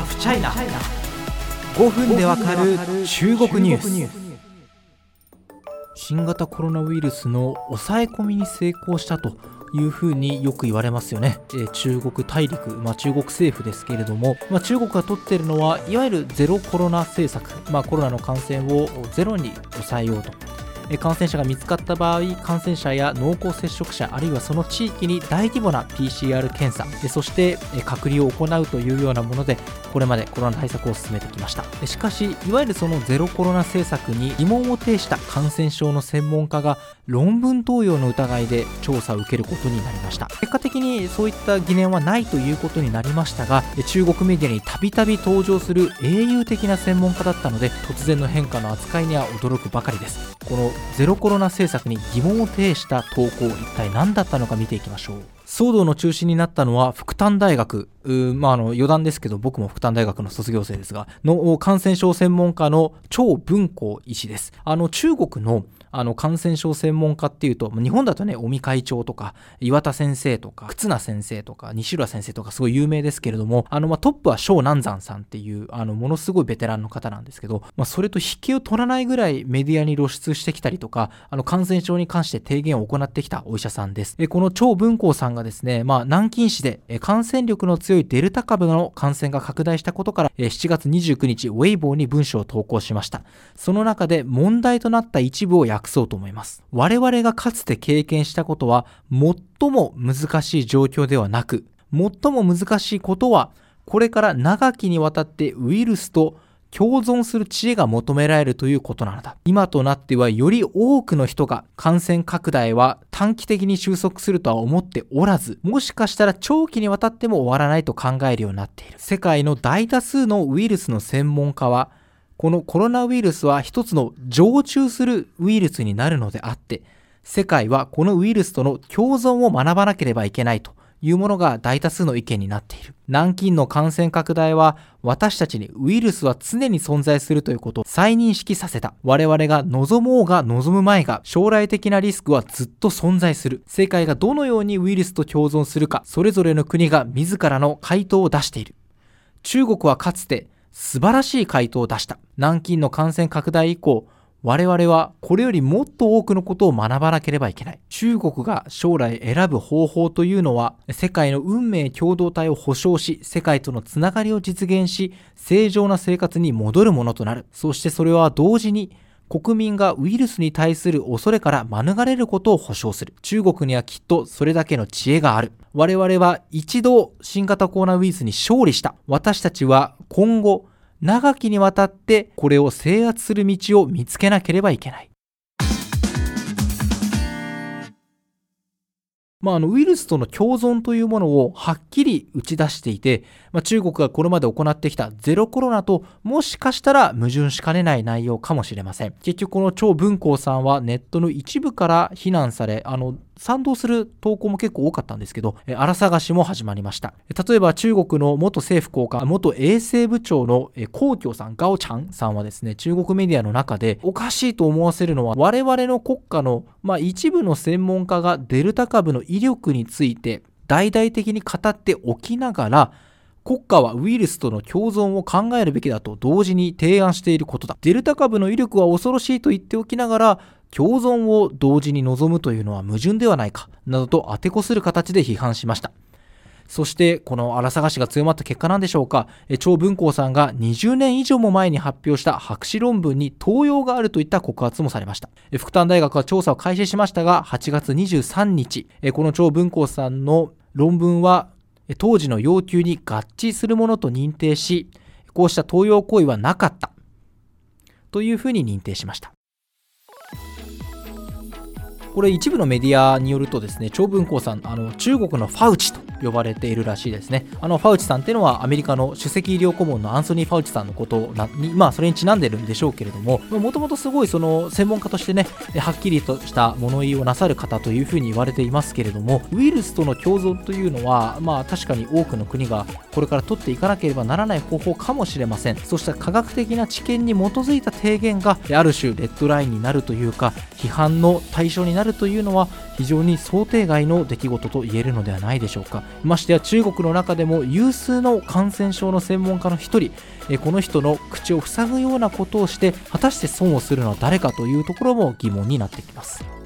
ハフチャイナ5分でわかる中国ニュース。新型コロナウイルスの抑え込みに成功したというふうによく言われますよね、えー、中国大陸、まあ、中国政府ですけれども、まあ、中国が取っているのはいわゆるゼロコロナ政策、まあ、コロナの感染をゼロに抑えようと感染者が見つかった場合感染者や濃厚接触者あるいはその地域に大規模な PCR 検査そして隔離を行うというようなものでこれまでコロナ対策を進めてきました。しかしいわゆるそのゼロコロナ政策に疑問を呈した感染症の専門家が論文投与の疑いで調査を受けることになりました。結果的にそういった疑念はないということになりましたが中国メディアにたびたび登場する英雄的な専門家だったので突然の変化の扱いには驚くばかりです。このゼロコロナ政策に疑問を呈した投稿一体何だったのか見ていきましょう。騒動の中心になったのは福旦大学、まあ、あの余談ですけど僕も福旦大学の卒業生ですがの感染症専門家の張文光医師です。あの中国のあの感染症専門家っていうと日本だとね尾身会長とか岩田先生とか忽那先生とか西浦先生とかすごい有名ですけれどもあの、まあ、トップは小南山さんっていうあのものすごいベテランの方なんですけど、まあ、それと引けを取らないぐらいメディアに露出してきたりとかあの感染症に関して提言を行ってきたお医者さんです。えこの張文光さんがですね、まあ、南京市で感染力の強いデルタ株の感染が拡大したことから7月29日ウェイボーに文章を投稿しました。その中で問題となった一部をそうと思います我々がかつて経験したことは最も難しい状況ではなく最も難しいことはこれから長きにわたってウイルスと共存する知恵が求められるということなのだ。今となってはより多くの人が感染拡大は短期的に収束するとは思っておらず、もしかしたら長期にわたっても終わらないと考えるようになっている。世界の大多数のウイルスの専門家は、このコロナウイルスは一つの常駐するウイルスになるのであって、世界はこのウイルスとの共存を学ばなければいけないというものが大多数の意見になっている。南京の感染拡大は私たちにウイルスは常に存在するということを再認識させた。我々が望もうが望む前が将来的なリスクはずっと存在する。世界がどのようにウイルスと共存するか、それぞれの国が自らの回答を出している。中国はかつて素晴らしい回答を出した。南京の感染拡大以降、我々はこれよりもっと多くのことを学ばなければいけない。中国が将来選ぶ方法というのは、世界の運命共同体を保障し、世界とのつながりを実現し、正常な生活に戻るものとなる。そしてそれは同時に、国民がウイルスに対する恐れから免れることを保証する。中国にはきっとそれだけの知恵がある。我々は一度新型コロナウイルスに勝利した。私たちは今後、長きにわたってこれを制圧する道を見つけなければいけない。まあ、あのウイルスとの共存というものをはっきり打ち出していて、まあ、中国がこれまで行ってきたゼロコロナともしかしたら矛盾しかねない内容かもしれません。結局この張文光さんはネットの一部から非難され、あの賛同する投稿も結構多かったんですけど、荒探しも始まりました。例えば中国の元政府高官、元衛生部長の皇居さん、ガオちゃんさんはですね、中国メディアの中でおかしいと思わせるのは我々の国家の、まあ、一部の専門家がデルタ株の威力について大々的に語っておきながら、国家はウイルスとの共存を考えるべきだと同時に提案していることだ。デルタ株の威力は恐ろしいと言っておきながら、共存を同時に望むというのは矛盾ではないか、などと当てこする形で批判しました。そして、この荒探しが強まった結果なんでしょうか、張文光さんが20年以上も前に発表した博士論文に盗用があるといった告発もされました。福丹大学は調査を開始しましたが、8月23日、この張文光さんの論文は当時の要求に合致するものと認定し、こうした盗用行為はなかったというふうに認定しました。これ一部のメディアによるとですね、長文光さん、あの中国のファウチと呼ばれているらしいですね。あのファウチさんっていうのはアメリカの首席医療顧問のアンソニー・ファウチさんのことに、まあそれにちなんでるんでしょうけれども、もともとすごいその専門家としてね、はっきりとした物言いをなさる方というふうに言われていますけれども、ウイルスとの共存というのは、まあ確かに多くの国がこれから取っていかなければならない方法かもしれません。そうした科学的な知見に基づいた提言がある種レッドラインになるというか、批判の対象になるというのは非常に想定外の出来事と言えるのではないでしょうか。ましてや中国の中でも有数の感染症の専門家の1人この人の口を塞ぐようなことをして果たして損をするのは誰かというところも疑問になってきます。